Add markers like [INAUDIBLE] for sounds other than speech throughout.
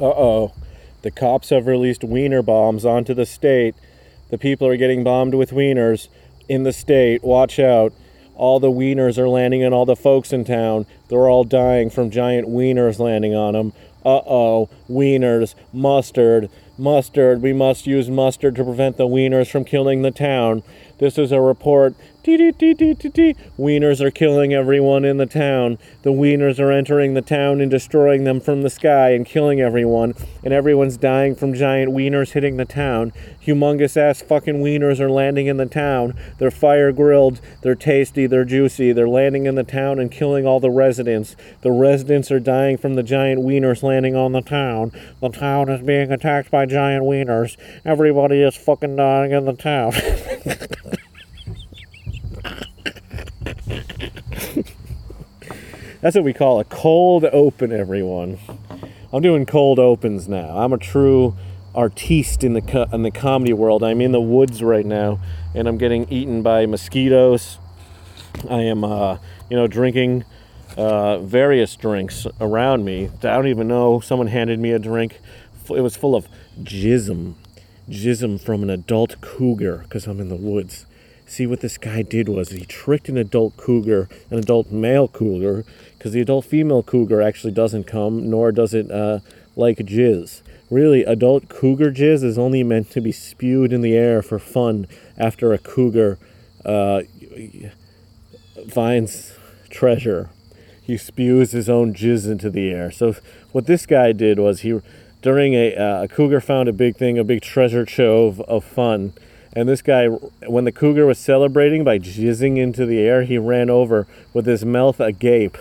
Uh oh. The cops have released wiener bombs onto the state. The people are getting bombed with wieners in the state. Watch out. All the wieners are landing on all the folks in town. They're all dying from giant wieners landing on them. Uh oh. Wieners. Mustard. Mustard. We must use mustard to prevent the wieners from killing the town. This is a report. Wieners are killing everyone in the town. The wieners are entering the town and destroying them from the sky and killing everyone. And everyone's dying from giant wieners hitting the town. Humongous ass fucking wieners are landing in the town. They're fire grilled. They're tasty. They're juicy. They're landing in the town and killing all the residents. The residents are dying from the giant wieners landing on the town. The town is being attacked by giant wieners. Everybody is fucking dying in the town. [LAUGHS] That's what we call a cold open, everyone. I'm doing cold opens now. I'm a true artiste in the co- in the comedy world. I'm in the woods right now, and I'm getting eaten by mosquitoes. I am, uh, you know, drinking uh, various drinks around me. I don't even know. Someone handed me a drink. It was full of jism, jism from an adult cougar because I'm in the woods. See what this guy did was he tricked an adult cougar, an adult male cougar, because the adult female cougar actually doesn't come, nor does it uh, like jizz. Really, adult cougar jizz is only meant to be spewed in the air for fun after a cougar uh, finds treasure. He spews his own jizz into the air. So what this guy did was he, during a, uh, a cougar found a big thing, a big treasure trove of fun and this guy, when the cougar was celebrating by jizzing into the air, he ran over with his mouth agape,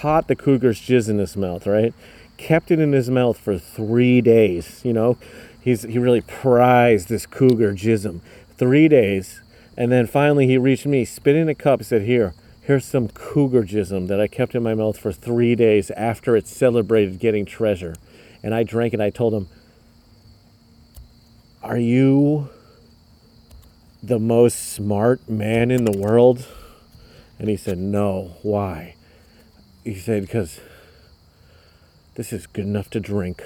caught the cougar's jizz in his mouth, right? Kept it in his mouth for three days. You know, he's he really prized this cougar jism. Three days, and then finally he reached me, spit in a cup, said, "Here, here's some cougar jism that I kept in my mouth for three days after it celebrated getting treasure." And I drank it. I told him, "Are you?" the most smart man in the world? And he said, No. Why? He said, Because this is good enough to drink.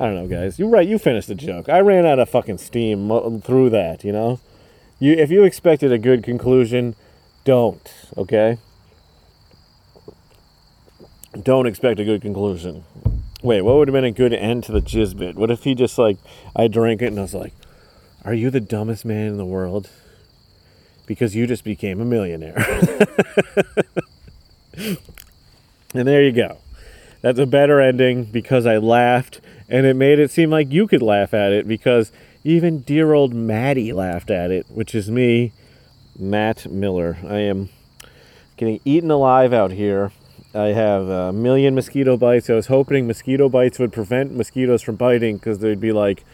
I don't know, guys. You're right. You finished the joke. I ran out of fucking steam through that. You know, you if you expected a good conclusion, don't. Okay. Don't expect a good conclusion. Wait, what would have been a good end to the jizz bit? What if he just like I drank it and I was like, "Are you the dumbest man in the world?" Because you just became a millionaire. [LAUGHS] and there you go. That's a better ending because I laughed and it made it seem like you could laugh at it because even dear old Maddie laughed at it, which is me, Matt Miller. I am getting eaten alive out here I have a million mosquito bites. I was hoping mosquito bites would prevent mosquitoes from biting because they'd be like,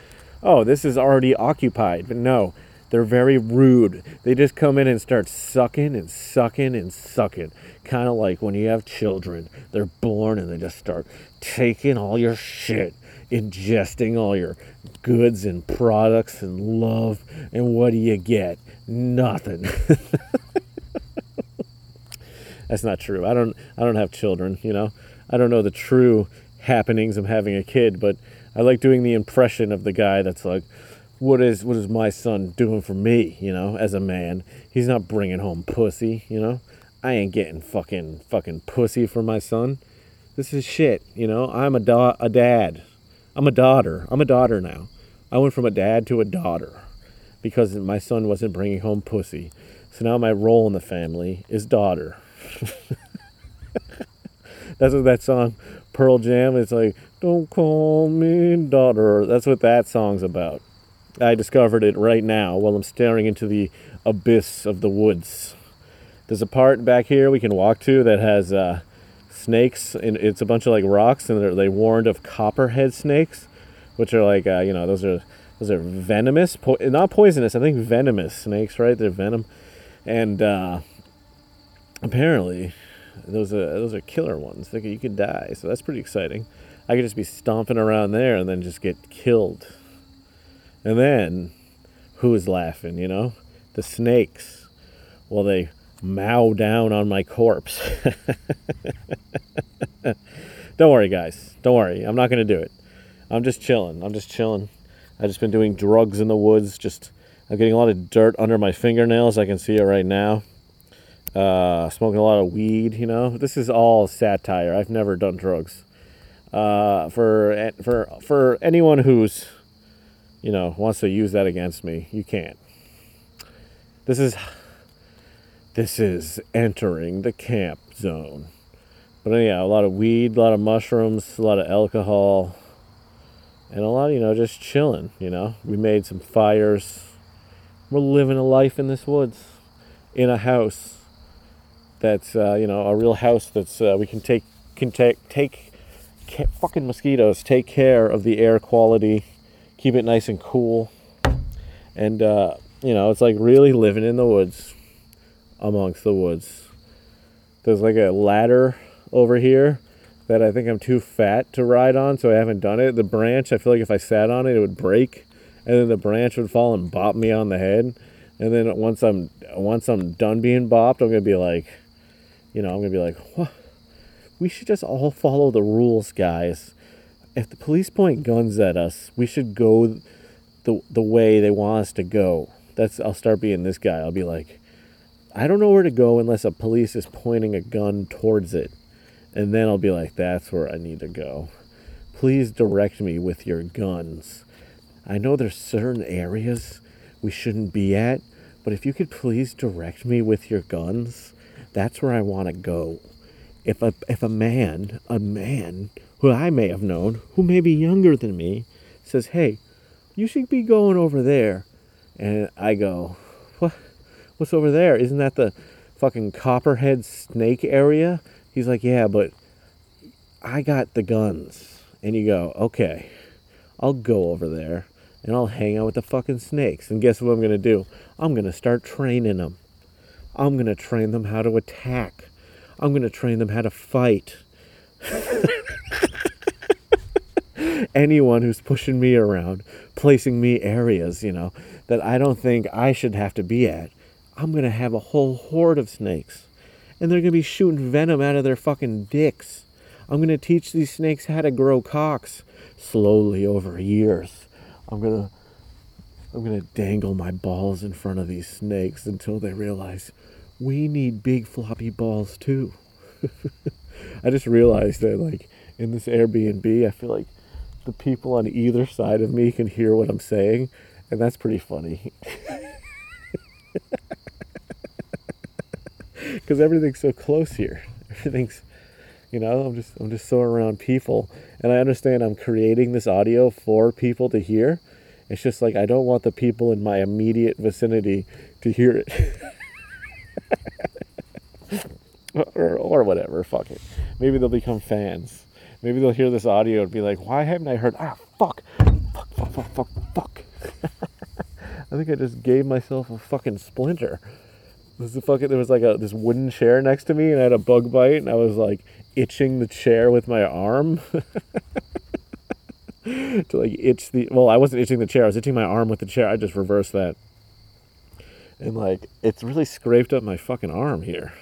oh, this is already occupied. But no, they're very rude. They just come in and start sucking and sucking and sucking. Kind of like when you have children. They're born and they just start taking all your shit, ingesting all your goods and products and love. And what do you get? Nothing. [LAUGHS] That's not true. I don't I don't have children, you know. I don't know the true happenings of having a kid, but I like doing the impression of the guy that's like what is what is my son doing for me, you know, as a man? He's not bringing home pussy, you know. I ain't getting fucking fucking pussy for my son. This is shit, you know. I'm a da- a dad. I'm a daughter. I'm a daughter now. I went from a dad to a daughter because my son wasn't bringing home pussy. So now my role in the family is daughter. [LAUGHS] That's what that song Pearl Jam is like, Don't call me daughter. That's what that song's about. I discovered it right now while I'm staring into the abyss of the woods. There's a part back here we can walk to that has uh, snakes, and it's a bunch of like rocks, and they warned of copperhead snakes, which are like uh, you know those are those are venomous, po- not poisonous. I think venomous snakes, right? They're venom, and uh, apparently those are those are killer ones. Like you could die, so that's pretty exciting. I could just be stomping around there and then just get killed. And then, who is laughing? You know, the snakes. Well, they mow down on my corpse. [LAUGHS] Don't worry, guys. Don't worry. I'm not gonna do it. I'm just chilling. I'm just chilling. I've just been doing drugs in the woods. Just I'm getting a lot of dirt under my fingernails. I can see it right now. Uh, smoking a lot of weed. You know, this is all satire. I've never done drugs. Uh, for for for anyone who's you know wants to use that against me, you can't. This is this is entering the camp zone. But yeah, a lot of weed, a lot of mushrooms, a lot of alcohol, and a lot of, you know, just chilling, you know. We made some fires. We're living a life in this woods, in a house that's, uh, you know, a real house that's, uh, we can take, can take, take, fucking mosquitoes, take care of the air quality, keep it nice and cool. And, uh, you know, it's like really living in the woods, amongst the woods. There's like a ladder over here that I think I'm too fat to ride on, so I haven't done it. The branch, I feel like if I sat on it, it would break, and then the branch would fall and bop me on the head. And then once I'm once I'm done being bopped, I'm gonna be like, you know, I'm gonna be like, what? We should just all follow the rules, guys. If the police point guns at us, we should go the the way they want us to go. That's I'll start being this guy. I'll be like, I don't know where to go unless a police is pointing a gun towards it. And then I'll be like, that's where I need to go. Please direct me with your guns. I know there's certain areas we shouldn't be at, but if you could please direct me with your guns, that's where I want to go. If a if a man, a man who I may have known, who may be younger than me, says, "Hey, you should be going over there," and I go, "What? What's over there? Isn't that the fucking copperhead snake area?" He's like, "Yeah, but I got the guns." And you go, "Okay, I'll go over there." And I'll hang out with the fucking snakes. And guess what I'm going to do? I'm going to start training them. I'm going to train them how to attack. I'm going to train them how to fight. [LAUGHS] Anyone who's pushing me around, placing me areas, you know, that I don't think I should have to be at, I'm going to have a whole horde of snakes. And they're going to be shooting venom out of their fucking dicks. I'm going to teach these snakes how to grow cocks slowly over years. I'm going to I'm going to dangle my balls in front of these snakes until they realize we need big floppy balls too. [LAUGHS] I just realized that like in this Airbnb, I feel like the people on either side of me can hear what I'm saying, and that's pretty funny. [LAUGHS] Cuz everything's so close here. Everything's you know, I'm just I'm just so around people and I understand I'm creating this audio for people to hear. It's just like I don't want the people in my immediate vicinity to hear it. [LAUGHS] or, or whatever. Fuck it. Maybe they'll become fans. Maybe they'll hear this audio and be like, why haven't I heard? Ah, fuck. Fuck, fuck, fuck, fuck, fuck. [LAUGHS] I think I just gave myself a fucking splinter. This is fucking, there was like a this wooden chair next to me and I had a bug bite and I was like itching the chair with my arm. [LAUGHS] to like itch the well, I wasn't itching the chair, I was itching my arm with the chair. I just reversed that. And like it's really scraped up my fucking arm here.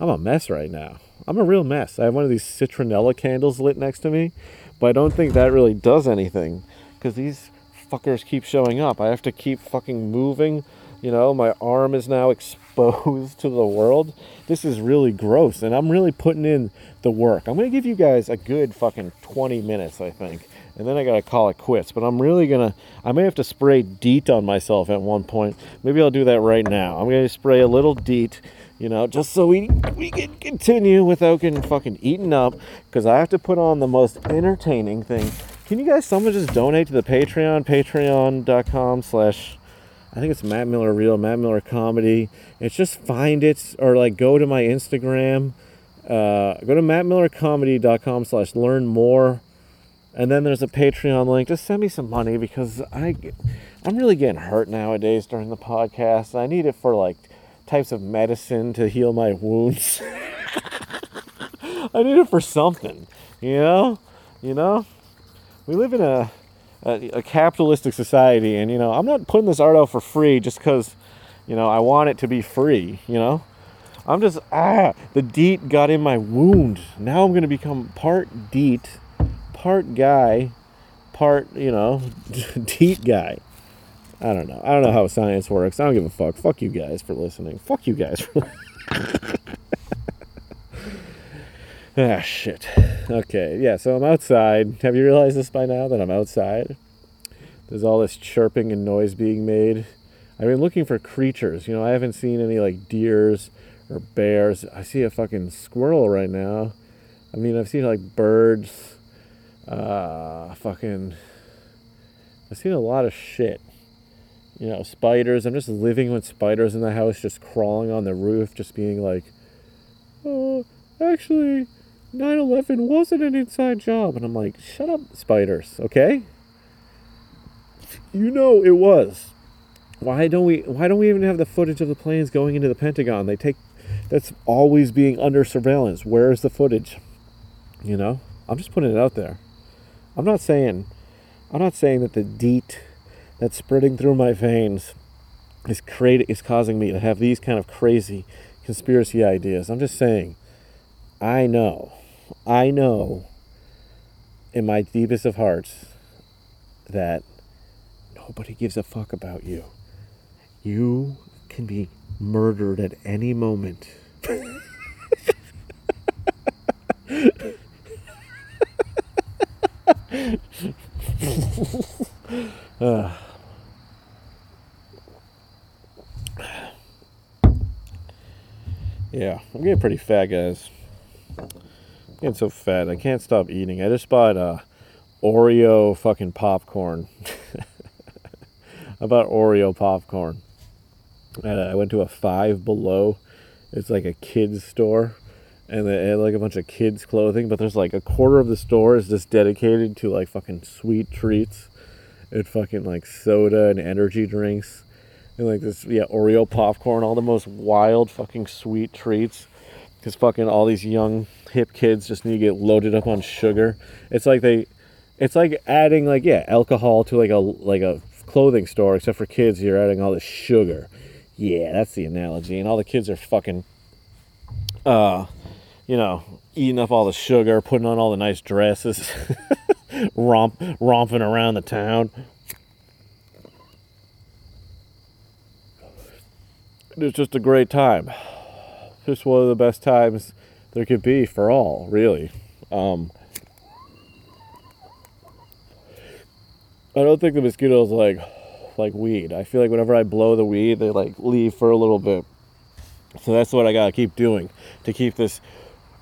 I'm a mess right now. I'm a real mess. I have one of these citronella candles lit next to me, but I don't think that really does anything because these fuckers keep showing up. I have to keep fucking moving. You know, my arm is now [LAUGHS] exposed to the world. This is really gross, and I'm really putting in the work. I'm gonna give you guys a good fucking 20 minutes, I think, and then I gotta call it quits. But I'm really gonna, I may have to spray DEET on myself at one point. Maybe I'll do that right now. I'm gonna spray a little DEET you know, just so we we can continue without getting fucking eaten up. Because I have to put on the most entertaining thing. Can you guys someone just donate to the Patreon? Patreon.com slash I think it's Matt Miller Real, Matt Miller Comedy. It's just find it or like go to my Instagram. Uh, go to mattmillercomedy.com slash learn more. And then there's a Patreon link. Just send me some money because I, I'm really getting hurt nowadays during the podcast. I need it for like types of medicine to heal my wounds. I need it for something, you know? You know? We live in a, a, a capitalistic society, and, you know, I'm not putting this art out for free just because, you know, I want it to be free, you know? I'm just ah. The DEET got in my wound. Now I'm gonna become part DEET, part guy, part you know, [LAUGHS] DEET guy. I don't know. I don't know how science works. I don't give a fuck. Fuck you guys for listening. Fuck you guys [LAUGHS] ah shit. Okay. Yeah. So I'm outside. Have you realized this by now that I'm outside? There's all this chirping and noise being made. I've been looking for creatures. You know, I haven't seen any like deers or bears. I see a fucking squirrel right now. I mean, I've seen like birds. Uh, fucking. I've seen a lot of shit. You know, spiders. I'm just living with spiders in the house, just crawling on the roof, just being like, oh, actually, 9 11 wasn't an inside job. And I'm like, shut up, spiders, okay? You know it was. Why don't we why don't we even have the footage of the planes going into the Pentagon? They take that's always being under surveillance. Where is the footage? You know? I'm just putting it out there. I'm not saying I'm not saying that the DEET that's spreading through my veins is creating is causing me to have these kind of crazy conspiracy ideas. I'm just saying I know. I know in my deepest of hearts that nobody gives a fuck about you. You can be murdered at any moment. uh. [LAUGHS] [LAUGHS] Yeah, I'm getting pretty fat, guys. I'm getting so fat, I can't stop eating. I just bought uh, Oreo fucking popcorn. [LAUGHS] I bought Oreo popcorn. And I went to a Five Below. It's like a kids store, and they had like a bunch of kids clothing. But there's like a quarter of the store is just dedicated to like fucking sweet treats, and fucking like soda and energy drinks, and like this yeah Oreo popcorn, all the most wild fucking sweet treats. Because fucking all these young hip kids just need to get loaded up on sugar. It's like they, it's like adding like yeah alcohol to like a like a clothing store, except for kids. You're adding all this sugar yeah, that's the analogy. And all the kids are fucking, uh, you know, eating up all the sugar, putting on all the nice dresses, [LAUGHS] romp, romping around the town. It's just a great time. Just one of the best times there could be for all, really. Um, I don't think the mosquitoes like like weed. I feel like whenever I blow the weed, they like leave for a little bit. So that's what I gotta keep doing to keep this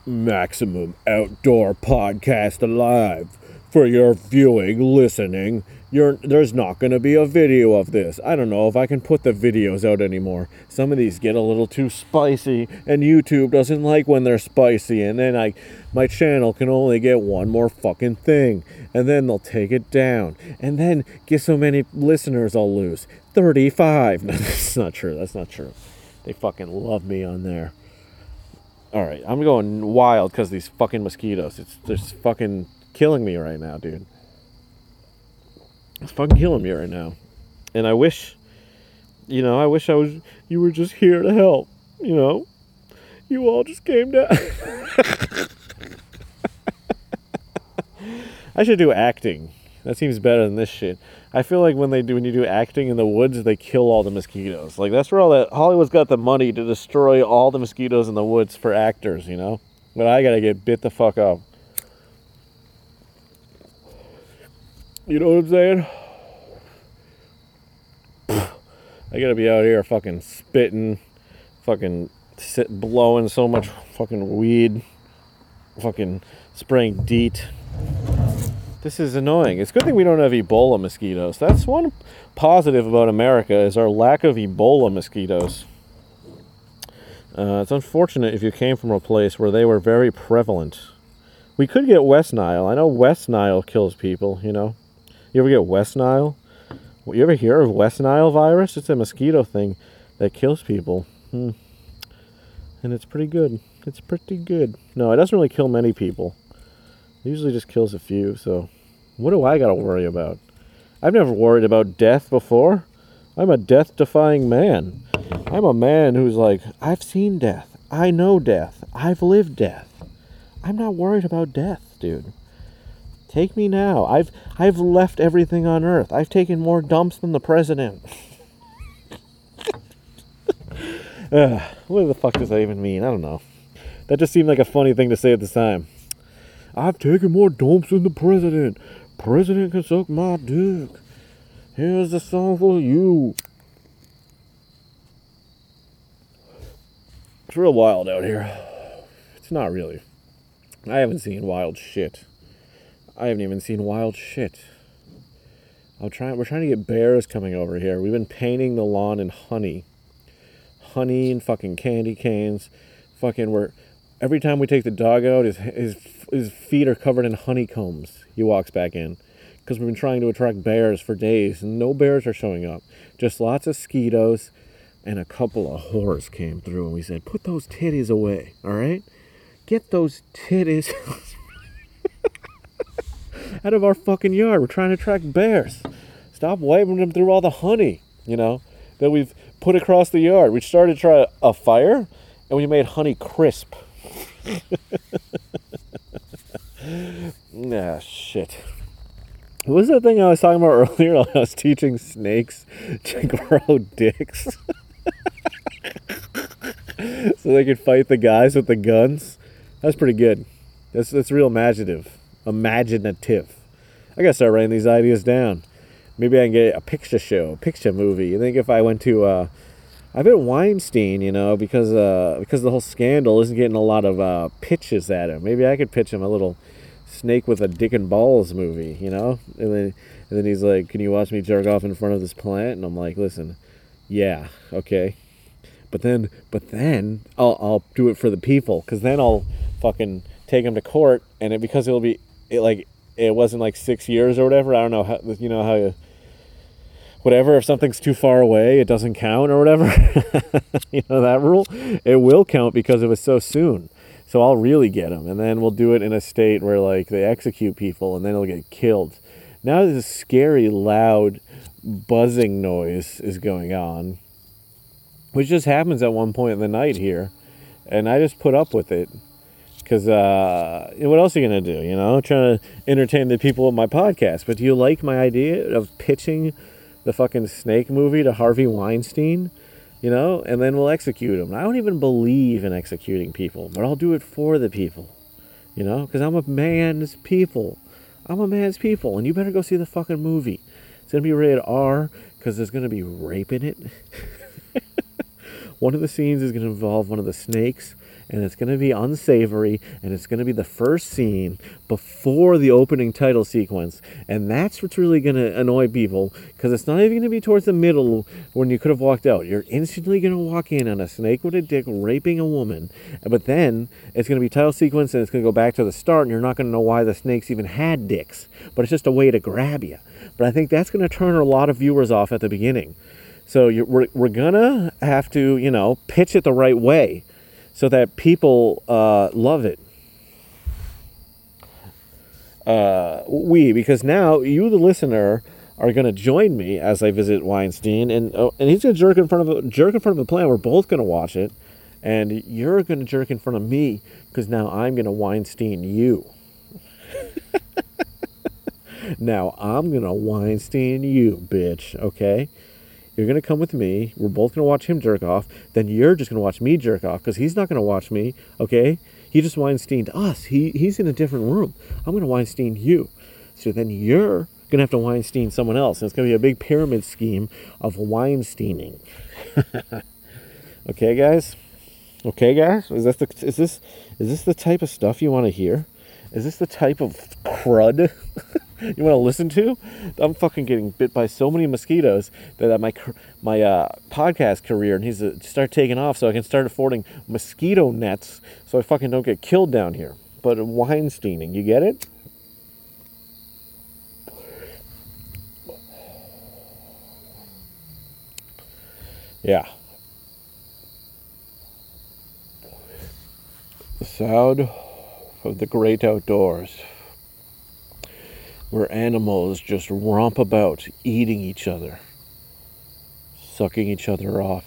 maximum outdoor podcast alive for your viewing, listening. You're, there's not going to be a video of this. I don't know if I can put the videos out anymore. Some of these get a little too spicy, and YouTube doesn't like when they're spicy. And then I, my channel can only get one more fucking thing, and then they'll take it down. And then get so many listeners I'll lose. 35. [LAUGHS] No, that's not true. That's not true. They fucking love me on there. All right, I'm going wild because these fucking mosquitoes. It's just fucking killing me right now, dude. It's fucking killing me right now. And I wish, you know, I wish I was, you were just here to help, you know? You all just came down. [LAUGHS] I should do acting. That seems better than this shit. I feel like when they do when you do acting in the woods, they kill all the mosquitoes. Like that's where all that Hollywood's got the money to destroy all the mosquitoes in the woods for actors, you know? But I gotta get bit the fuck up. You know what I'm saying? I gotta be out here fucking spitting, fucking sit, blowing so much fucking weed, fucking spraying DEET. This is annoying. It's a good thing we don't have Ebola mosquitoes. That's one positive about America is our lack of Ebola mosquitoes. Uh, it's unfortunate if you came from a place where they were very prevalent. We could get West Nile. I know West Nile kills people, you know. You ever get West Nile? You ever hear of West Nile virus? It's a mosquito thing that kills people. Hmm. And it's pretty good. It's pretty good. No, it doesn't really kill many people. It usually just kills a few, so what do I got to worry about? I've never worried about death before. I'm a death defying man. I'm a man who's like, I've seen death. I know death. I've lived death. I'm not worried about death, dude. Take me now. I've I've left everything on earth. I've taken more dumps than the president. [LAUGHS] uh, what the fuck does that even mean? I don't know. That just seemed like a funny thing to say at the time. I've taken more dumps than the president. President can suck my dick. Here's the song for you. It's real wild out here. It's not really. I haven't seen wild shit. I haven't even seen wild shit. I'm trying. We're trying to get bears coming over here. We've been painting the lawn in honey, honey and fucking candy canes. Fucking, we're every time we take the dog out, his his his feet are covered in honeycombs. He walks back in because we've been trying to attract bears for days, and no bears are showing up. Just lots of mosquitoes, and a couple of whores came through, and we said, "Put those titties away, all right? Get those titties." [LAUGHS] out of our fucking yard. We're trying to attract bears. Stop waving them through all the honey, you know, that we've put across the yard. We started to try a fire and we made honey crisp. [LAUGHS] ah, shit. What was that thing I was talking about [LAUGHS] earlier? I was teaching snakes [LAUGHS] to grow dicks. so they could fight the guys with the guns. That's pretty good. That's that's real imaginative imaginative. I gotta start writing these ideas down. Maybe I can get a picture show, a picture movie. You think if I went to, uh, I bet Weinstein, you know, because uh, because the whole scandal isn't getting a lot of uh, pitches at him. Maybe I could pitch him a little snake with a dick and balls movie, you know. And then and then he's like, "Can you watch me jerk off in front of this plant?" And I'm like, "Listen, yeah, okay." But then, but then I'll I'll do it for the people, because then I'll fucking take him to court, and it because it'll be it like it wasn't like six years or whatever. I don't know how you know how you whatever if something's too far away it doesn't count or whatever. [LAUGHS] You know that rule it will count because it was so soon. So i'll really get them and then we'll do it in a state where like they execute people and then they'll get killed. Now this scary loud buzzing noise is going on which just happens at one point in the night here. And i just put up with it because uh, what else are you going to do? You know, trying to entertain the people of my podcast. But do you like my idea of pitching the fucking snake movie to Harvey Weinstein? You know, and then we'll execute him. I don't even believe in executing people, but I'll do it for the people. You know, because I'm a man's people. I'm a man's people, and you better go see the fucking movie. It's gonna be rated R because there's gonna be rape in it. [LAUGHS] one of the scenes is gonna involve one of the snakes and it's going to be unsavory and it's going to be the first scene before the opening title sequence. And that's what's really going to annoy people because it's not even going to be towards the middle when you could have walked out. You're instantly going to walk in on a snake with a dick raping a woman but then it's going to be title sequence and it's going to go back to the start and you're not going to know why the snakes even had dicks but it's just a way to grab you but i think that's going to turn a lot of viewers off at the beginning. So we're, we're gonna have to, you know, pitch it the right way so that people uh, love it. Uh, we, because now you, the listener, are going to join me as I visit Weinstein, and oh, and he's going to jerk in front of a jerk in front of the plant. We're both going to watch it, and you're going to jerk in front of me because now I'm going to Weinstein you. [LAUGHS] now I'm going to Weinstein you, bitch. Okay. You're going to come with me. We're both going to watch him jerk off. Then you're just going to watch me jerk off because he's not going to watch me. Okay? He just Weinsteined us. He, he's in a different room. I'm going to Weinstein you. So then you're going to have to Weinstein someone else. And it's going to be a big pyramid scheme of Weinsteining. [LAUGHS] okay, guys? Okay, guys? Is this, the, is, this, is this the type of stuff you want to hear? Is this the type of crud [LAUGHS] [LAUGHS] you want to listen to? I'm fucking getting bit by so many mosquitoes that my my uh, podcast career needs to start taking off so I can start affording mosquito nets so I fucking don't get killed down here. But Weinsteining, you get it? Yeah. The sound of the great outdoors where animals just romp about eating each other, sucking each other off,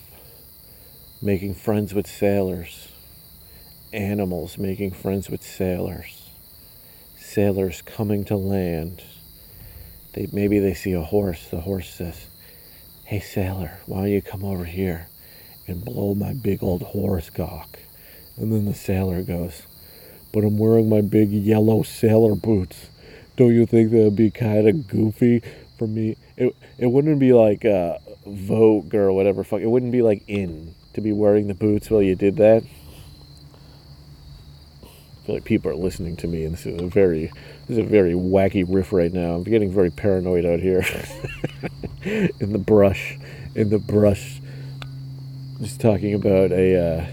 making friends with sailors, animals making friends with sailors. Sailors coming to land. They maybe they see a horse. The horse says, "Hey sailor, why don't you come over here and blow my big old horse cock?" And then the sailor goes, "But I'm wearing my big yellow sailor boots. Don't you think that would be kind of goofy for me? It it wouldn't be like uh, Vogue or whatever. Fuck, it wouldn't be like in to be wearing the boots while you did that." I feel like people are listening to me, and this is a very, this is a very wacky riff right now. I'm getting very paranoid out here, [LAUGHS] in the brush, in the brush. Just talking about a, uh,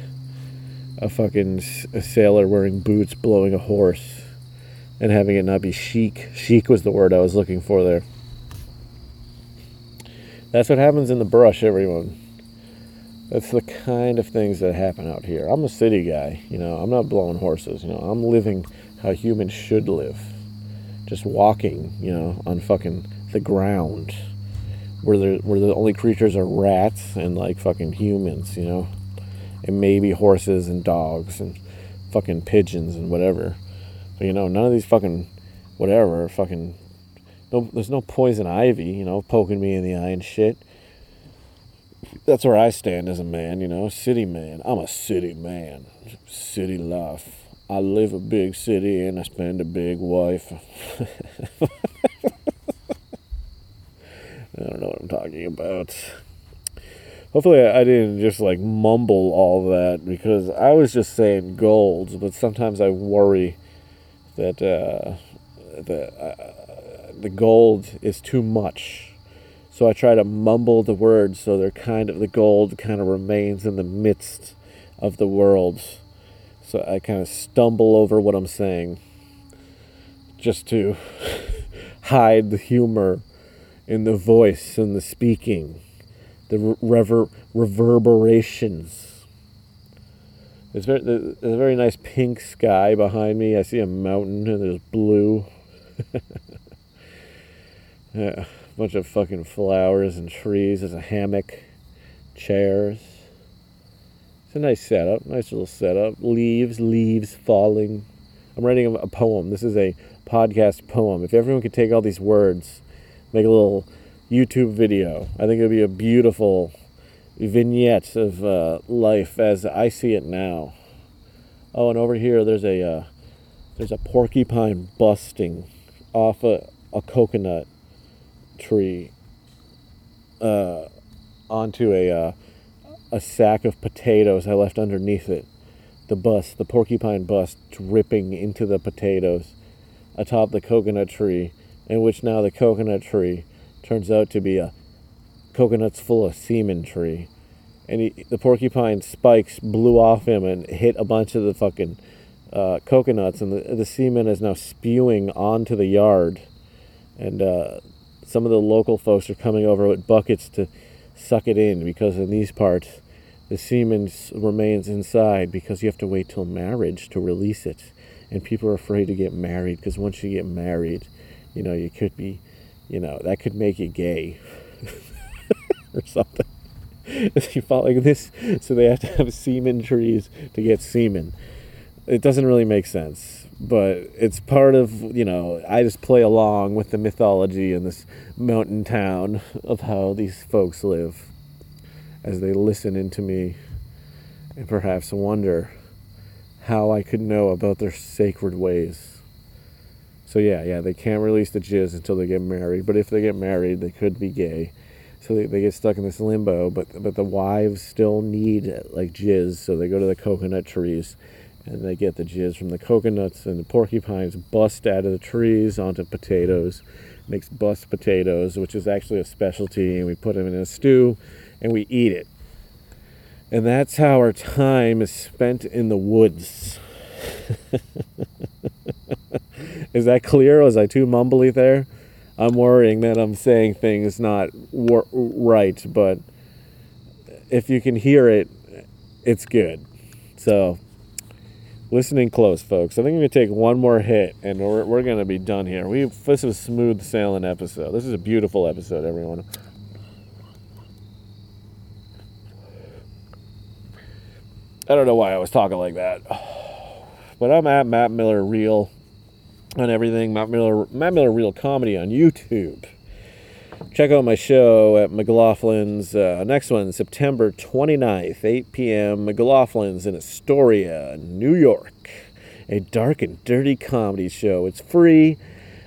a fucking a sailor wearing boots, blowing a horse, and having it not be chic. Chic was the word I was looking for there. That's what happens in the brush, everyone. That's the kind of things that happen out here. I'm a city guy, you know. I'm not blowing horses, you know. I'm living how humans should live. Just walking, you know, on fucking the ground. Where the where the only creatures are rats and like fucking humans, you know. And maybe horses and dogs and fucking pigeons and whatever. But you know, none of these fucking whatever fucking no there's no poison ivy, you know, poking me in the eye and shit that's where I stand as a man, you know, city man. I'm a city man. City life. I live a big city and I spend a big wife. [LAUGHS] I don't know what I'm talking about. Hopefully, I didn't just like mumble all that because I was just saying golds, but sometimes I worry that uh, that uh, the gold is too much so I try to mumble the words so they're kind of the gold kind of remains in the midst of the world. So I kind of stumble over what I'm saying just to [LAUGHS] hide the humor in the voice and the speaking, the rever- reverberations. There's, very, there's a very nice pink sky behind me. I see a mountain and there's blue. [LAUGHS] yeah bunch of fucking flowers and trees. There's a hammock, chairs. It's a nice setup, nice little setup. Leaves, leaves falling. I'm writing a poem. This is a podcast poem. If everyone could take all these words, make a little YouTube video, I think it would be a beautiful vignette of uh, life as I see it now. Oh, and over here there's a uh, there's a porcupine busting off a, a coconut tree uh, onto a uh, a sack of potatoes I left underneath it. The bust, the porcupine bust, dripping into the potatoes atop the coconut tree, in which now the coconut tree turns out to be a coconuts full of semen tree. And he, the porcupine spikes blew off him and hit a bunch of the fucking uh, coconuts, and the, the semen is now spewing onto the yard. And uh, some of the local folks are coming over with buckets to suck it in because in these parts the semen remains inside because you have to wait till marriage to release it and people are afraid to get married because once you get married you know you could be you know that could make you gay [LAUGHS] or something. [LAUGHS] You fall like this so they have to have semen trees to get semen. It doesn't really make sense but it's part of you know i just play along with the mythology in this mountain town of how these folks live as they listen into me and perhaps wonder how i could know about their sacred ways. So yeah yeah they can't release the jizz until they get married but if they get married they could be gay so they, they get stuck in this limbo but but the wives still need like jizz. So they go to the coconut trees and they get the jizz from the coconuts and the porcupines bust out of the trees onto potatoes makes bust potatoes which is actually a specialty and we put them in a stew and we eat it. And that's how our time is spent in the woods. [LAUGHS] Is that clear was i too mumbly there i'm worrying that i'm saying things not wor- right but if you can hear it it's good so listening close, folks. I think I'm gonna take one more hit, and we're, we're gonna be done here. We this is a smooth sailing episode. This is a beautiful episode, everyone. I don't know why I was talking like that. But I'm at Matt Miller Real on everything. Matt Miller, Matt Miller Real Comedy on YouTube. Check out my show at McLaughlin's. Uh, next one, September 29th, 8 p.m. McLaughlin's in Astoria, New York. A dark and dirty comedy show. It's free.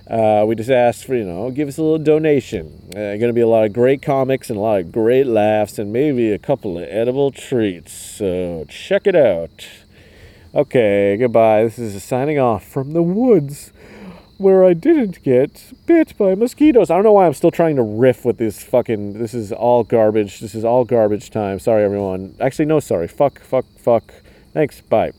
Uh, we just asked for, you know, give us a little donation. Uh, going to be a lot of great comics and a lot of great laughs and maybe a couple of edible treats. So check it out. Okay, goodbye. This is signing off from the woods where I didn't get bit by mosquitoes. I don't know why I'm still trying to riff with this fucking. This is all garbage. This is all garbage time. Sorry, everyone. Actually, no, sorry. Fuck, fuck, fuck. Thanks. Bye.